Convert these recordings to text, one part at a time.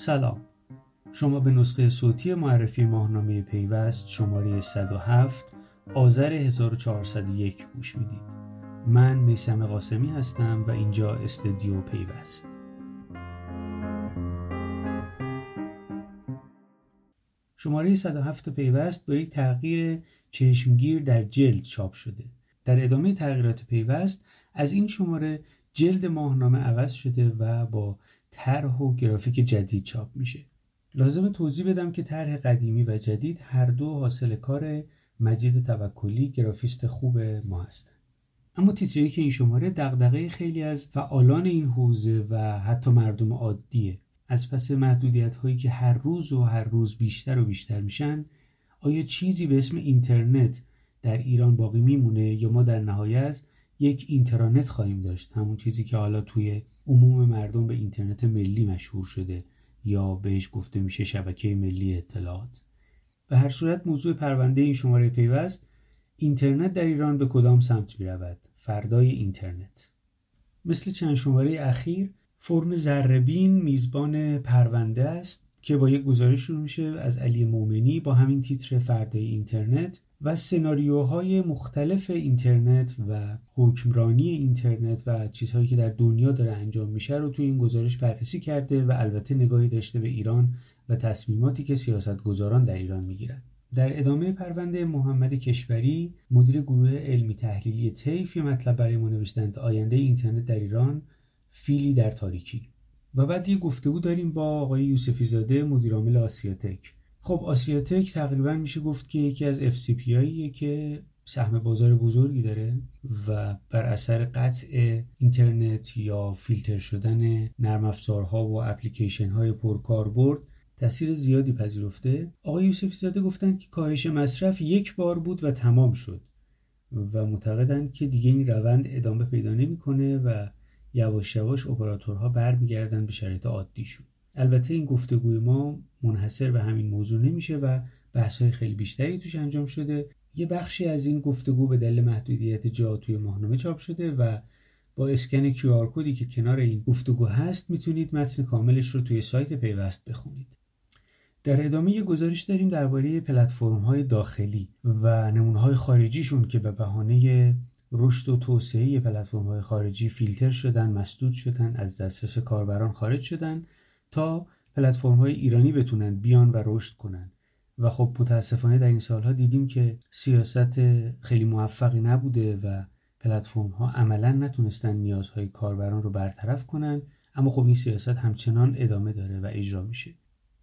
سلام. شما به نسخه صوتی معرفی ماهنامه پیوست شماره 107 آذر 1401 گوش می‌دید. من میسم قاسمی هستم و اینجا استدیو پیوست. شماره 107 پیوست با یک تغییر چشمگیر در جلد چاپ شده. در ادامه تغییرات پیوست از این شماره جلد ماهنامه عوض شده و با طرح و گرافیک جدید چاپ میشه. لازم توضیح بدم که طرح قدیمی و جدید هر دو حاصل کار مجید توکلی گرافیست خوب ما هستند اما تیتری که این شماره دغدغه خیلی از فعالان این حوزه و حتی مردم عادیه. از پس محدودیت هایی که هر روز و هر روز بیشتر و بیشتر میشن آیا چیزی به اسم اینترنت در ایران باقی میمونه یا ما در نهایت یک اینترنت خواهیم داشت. همون چیزی که حالا توی عموم مردم به اینترنت ملی مشهور شده یا بهش گفته میشه شبکه ملی اطلاعات. به هر صورت موضوع پرونده این شماره پیوست. اینترنت در ایران به کدام سمت می رود فردای اینترنت. مثل چند شماره اخیر فرم زربین میزبان پرونده است که با یک گزارش شروع میشه. از علی مومنی با همین تیتر فردای اینترنت. و سناریوهای مختلف اینترنت و حکمرانی اینترنت و چیزهایی که در دنیا داره انجام میشه رو توی این گزارش بررسی کرده و البته نگاهی داشته به ایران و تصمیماتی که سیاستگزاران در ایران می‌گیرن در ادامه پرونده محمد کشوری مدیر گروه علمی تحلیلی تیف یه مطلب برای ما نوشتند آینده اینترنت در ایران فیلی در تاریکی. و بعد یه گفتگو داریم با آقای یوسفی زاده مدیرعامل آسیاتک. خب آسیاتک تقریبا میشه گفت که یکی از FCP که سهم بازار بزرگی داره و بر اثر قطع اینترنت یا فیلتر شدن نرم افزارها و اپلیکیشن های پرکاربرد تاثیر زیادی پذیرفته. آقای یوسفی زاده گفتند که کاهش مصرف یک بار بود و تمام شد و معتقدند که دیگه این روند ادامه پیدا نمی‌کنه و یواش یواش اپراتورها برمیگردن به شرایط عادیشون البته این گفتگوی ما منحصر به همین موضوع نمیشه و بحث‌های خیلی بیشتری توش انجام شده. یه بخشی از این گفتگو به دلیل محدودیت جا توی ماهنامه چاپ شده و با اسکن QR کدی که کنار این گفتگو هست می‌تونید متن کاملش رو توی سایت پیوست بخونید. در ادامه یه گزارش داریم درباره پلتفرم های داخلی و نمونه های خارجیشون که به بهانه رشد و توسعه پلتفرم های خارجی فیلتر شدن مسدود شدن از دسترس کاربران خارج شدن. تا پلتفرم های ایرانی بتونن بیان و رشد کنن. و خب متاسفانه در این سالها دیدیم که سیاست خیلی موفقی نبوده و پلتفرم ها عملا نتونستن نیازهای کاربران رو برطرف کنن اما خب این سیاست همچنان ادامه داره و اجرا میشه.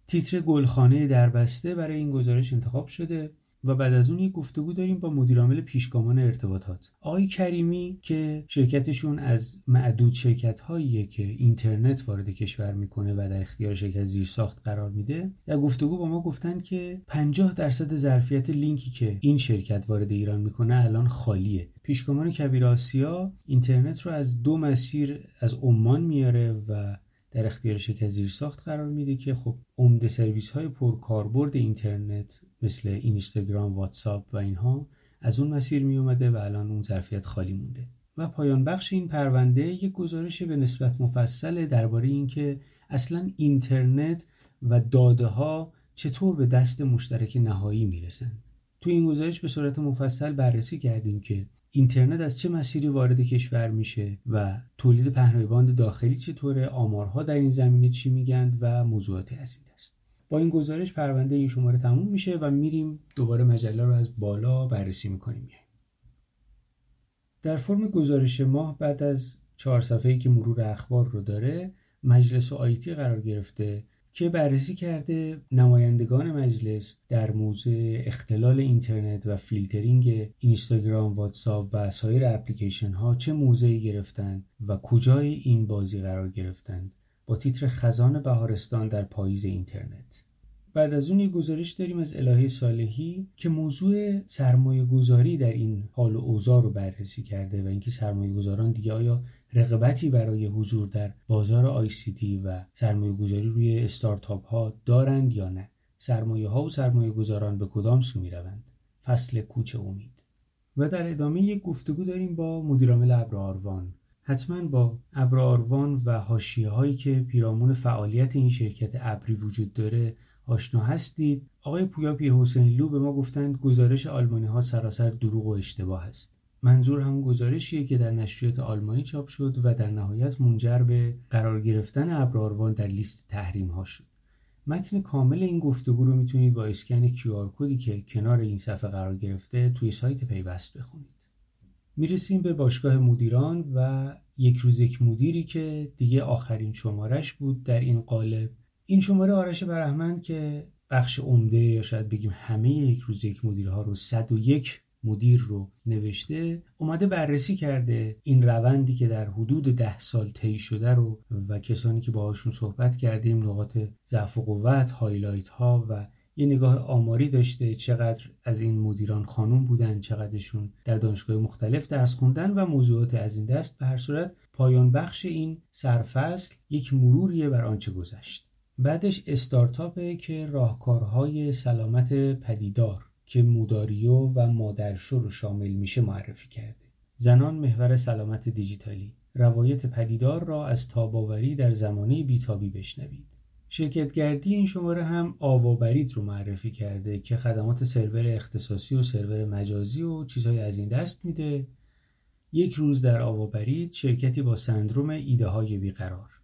تیتر گلخانه دربسته برای این گزارش انتخاب شده. و بعد از اون یک گفتگو داریم با مدیرعامل پیشگامان ارتباطات. آقای کریمی که شرکتشون از معدود شرکت هاییه که اینترنت وارد کشور می‌کنه و در اختیار شرکت زیرساخت قرار میده در گفتگو با ما گفتن که 50 درصد ظرفیت لینکی که این شرکت وارد ایران می‌کنه الان خالیه. پیشگامان کبیر آسیا اینترنت رو از دو مسیر از عمان میاره و در اختیار شرکت زیرساخت قرار میده که خب عمده سرویس های پرکاربرد اینترنت مثل اینستاگرام واتساپ و اینها از اون مسیر می اومده و الان اون ظرفیت خالی مونده. و پایان بخش این پرونده یک گزارش به نسبت مفصل درباره اینکه اصلا اینترنت و داده ها چطور به دست مشترک نهایی می‌رسند. تو این گزارش به صورت مفصل بررسی کردیم که اینترنت از چه مسیری وارد کشور میشه و تولید پهنای باند داخلی چطوره؟ آمارها در این زمینه چی میگند و موضوعاتی از این دست. با این گزارش پرونده این شماره تموم میشه و میریم دوباره مجله رو از بالا بررسی می‌کنیم. در فرم گزارش ماه بعد از چهار صفحه‌ای که مرور اخبار رو داره مجلس و IT قرار گرفته که بررسی کرده نمایندگان مجلس در موضوع اختلال اینترنت و فیلترینگ اینستاگرام، واتساپ و سایر اپلیکیشن ها چه موضعی گرفتند و کجای این بازی قرار گرفتند با تیتر خزان بهارستان در پاییز اینترنت. بعد از اون یه گزارش داریم از الهه صالحی که موضوع سرمایه گذاری در این حال و اوضاع رو بررسی کرده و اینکه سرمایه گذاران دیگه آیا رقبتی برای حضور در بازار آی سی تی و سرمایه گذاری روی استارتاپ ها دارند یا نه؟ سرمایه ها و سرمایه گذاران به کدام سو می روند فصل کوچ امید. و در ادامه یک گفتگو داریم با مدیرعامل ابر آروان. حتما با ابراروان و حاشیه هایی که پیرامون فعالیت این شرکت ابری وجود داره آشنا هستید. آقای پویا حسین لو به ما گفتند گزارش آلمانی ها سراسر دروغ و اشتباه است. منظور هم گزارشیه که در نشریات آلمانی چاپ شد و در نهایت منجر به قرار گرفتن ابراروان در لیست تحریم ها شد. متن کامل این گفتگو رو می‌تونید با اسکن QR کدی که کنار این صفحه قرار گرفته توی سایت پیوست بخونید. می‌رسیم به باشگاه مدیران و یک روز یک مدیری که دیگه آخرین شمارش بود در این قالب. این شماره آرش برهمند که بخش عمده یا شاید بگیم همه یک روز یک مدیرها رو 101 مدیر رو نوشته اومده بررسی کرده این روندی که در حدود ده سال طی شده رو و کسانی که باهاشون صحبت کردیم نقاط ضعف و قوت highlight ها و یه نگاه آماری داشته چقدر از این مدیران خانم بودن چقدرشون در دانشگاه مختلف درس خوندن و موضوعات از این دست. به هر صورت پایان بخش این سرفصل یک مروریه بر آنچه گذشت. بعدش استارتاپه که راهکارهای سلامت پدیدار که موداریو و مادرشو رو شامل میشه معرفی کرده. زنان محور سلامت دیجیتالی. روایت پدیدار را از تاباوری در زمانه بیتابی بشنوید. شرکتگردی این شماره هم آوابرید رو معرفی کرده که خدمات سرور اختصاصی و سرور مجازی و چیزهای از این دست میده. یک روز در آوابرید شرکتی با سندروم ایده های بیقرار.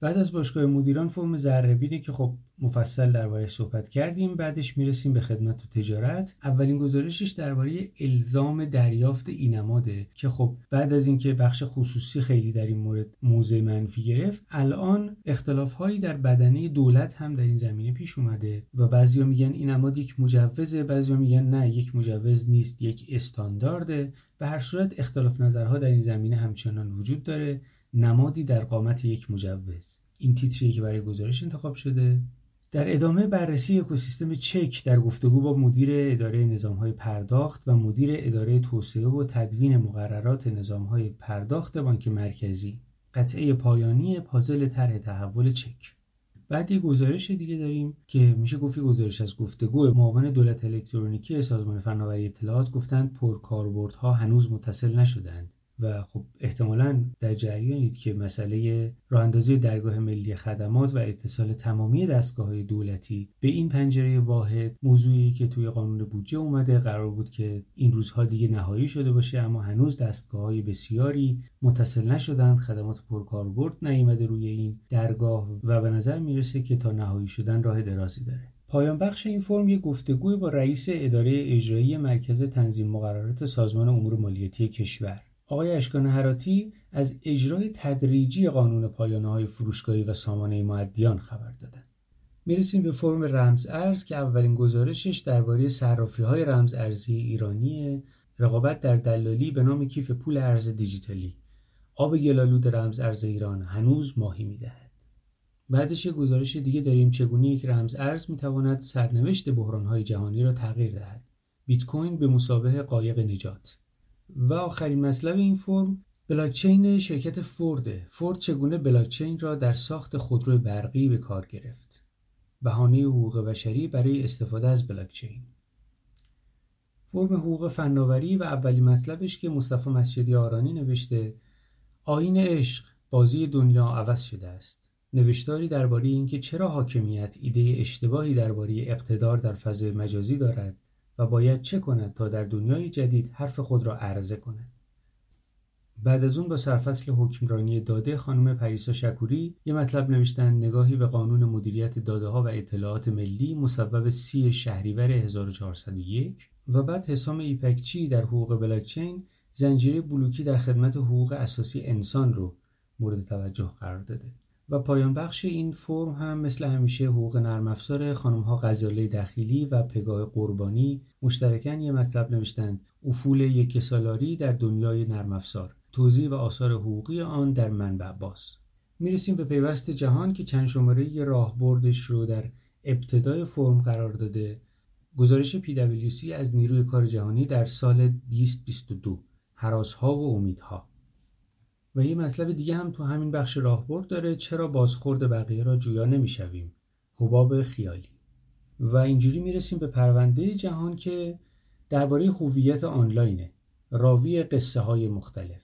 بعد از باشگاه مدیران فرم ذره که خب مفصل درباره صحبت کردیم بعدش می‌رسیم به خدمت و تجارت. اولین گزارشش درباره الزام دریافت اینماده که خب بعد از اینکه بخش خصوصی خیلی در این مورد موضع منفی گرفت الان اختلاف هایی در بدنه دولت هم در این زمینه پیش اومده و بعضیا میگن اینماد یک مجوزه بعضیا میگن نه یک مجوز نیست یک استاندارده. به هر صورت اختلاف نظرها در این زمینه همچنان وجود داره. نمادی در قامت یک مجوز. این تیتریه که برای گزارش انتخاب شده. در ادامه بررسی اکوسیستم چک در گفتگو با مدیر اداره نظامهای پرداخت و مدیر اداره توسعه و تدوین مقررات نظامهای پرداخت بانک مرکزی. قطعه پایانی پازل طرح تحول چک. بعد یه گزارش دیگه داریم که میشه گفت گزارش از گفتگو معاون دولت الکترونیکی سازمان فناوری اطلاعات گفتند پرکاربردها هنوز متصل نشدند. و خب احتمالا در جریانید که مسئله راه اندازی درگاه ملی خدمات و اتصال تمامی دستگاه های دولتی به این پنجره واحد موضوعی که توی قانون بودجه اومده قرار بود که این روزها دیگه نهایی شده باشه اما هنوز دستگاه های بسیاری متصل نشدند خدمات پرکاربرد نیامده روی این درگاه و به نظر می‌رسه که تا نهایی شدن راه درازی داره. پایان بخش این فرم یک گفتگوی با رئیس اداره اجرایی مرکز تنظیم مقررات سازمان امور مالیاتی کشور. آقای اشکان هراتی از اجرای تدریجی قانون پایانه های فروشگاهی و سامانه معدیان خبر دادند. می‌رسیم به فرم رمز ارز که اولین گزارشش درباره صرافی های رمز ارزی ایرانی رقابت در دلالی به نام کیف پول ارز دیجیتالی. آب گلالود رمز ارز ایران هنوز ماهی می‌دهد. بعدش یه گزارش دیگه داریم چگونه یک رمز ارز می‌تواند سرنوشت بحرانهای جهانی را تغییر دهد. بیت کوین به مسابقه قایق نجات. و آخرین مطلب این فرم بلاکچین شرکت فورده. فورد چگونه بلاکچین را در ساخت خودرو برقی به کار گرفت؟ بهانه حقوق بشری برای استفاده از بلاکچین. فرم حقوق فناوری و اولین مطلبش که مصطفی مسجدی آرانی نوشته آین عشق بازی دنیا عوض شده است. نوشتاری درباره اینکه چرا حاکمیت ایده اشتباهی درباره اقتدار در فضای مجازی دارد و باید چه کند تا در دنیای جدید حرف خود را عرضه کند؟ بعد از اون با سرفصل حکمرانی داده خانم پریسا شکوری یه مطلب نوشتن نگاهی به قانون مدیریت داده ها و اطلاعات ملی مصوب سی شهریور 1401 و بعد حسام ایپکچی در حقوق بلاکچین زنجیره بلوکی در خدمت حقوق اساسی انسان رو مورد توجه قرار داده. و پایان بخش این فرم هم مثل همیشه حقوق نرم افزار خانم ها غزاله دخیلی و پگاه قربانی مشترکن یه مطلب نوشتن افول یک سالاری در دنیای نرم افزار. توضیح و آثار حقوقی آن در منبع باز. می‌رسیم به پیوست جهان که چند شماره راهبردش رو در ابتدای فرم قرار داده. گزارش PwC از نیروی کار جهانی در سال 2022 حراس ها و امیدها. و یه مطلب دیگه هم تو همین بخش راهبرد داره چرا بازخورد بقیه را جویا نمی‌شویم؟ حباب خیالی. و اینجوری می‌رسیم به پرونده جهان که درباره هویت آنلاینه. راوی قصه های مختلف.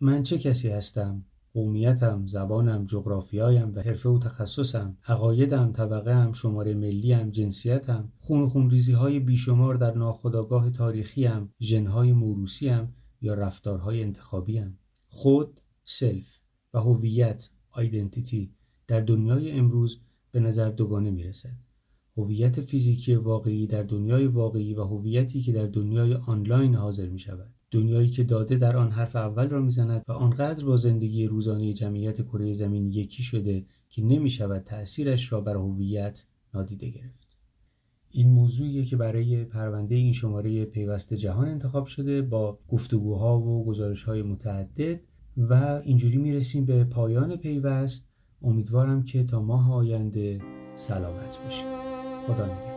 من چه کسی هستم؟ قومیتم، زبانم، جغرافیایم و حرفه و تخصصم، عقایدم، طبقه شماره ملیم، جنسیتم، خون و خونریزی های بیشمار در ناخودآگاه تاریخیم، ژنهای موروسیم یا رفتارهای انتخابیم. خود، self و هویت، identity در دنیای امروز به نظر دوگانه می رسد. هویت فیزیکی واقعی در دنیای واقعی و هویتی که در دنیای آنلاین حاضر می شود. دنیایی که داده در آن حرف اول را می‌زند و آنقدر با زندگی روزانه جمعیت کره زمین یکی شده که نمی شود تأثیرش را بر هویت نادیده گرفت. این موضوعیه که برای پرونده این شماره پیوست جهان انتخاب شده با گفتگوها و گزارشهای متعدد و اینجوری می‌رسیم به پایان پیوست. امیدوارم که تا ماه آینده سلامت باشید. خدا نگهدار.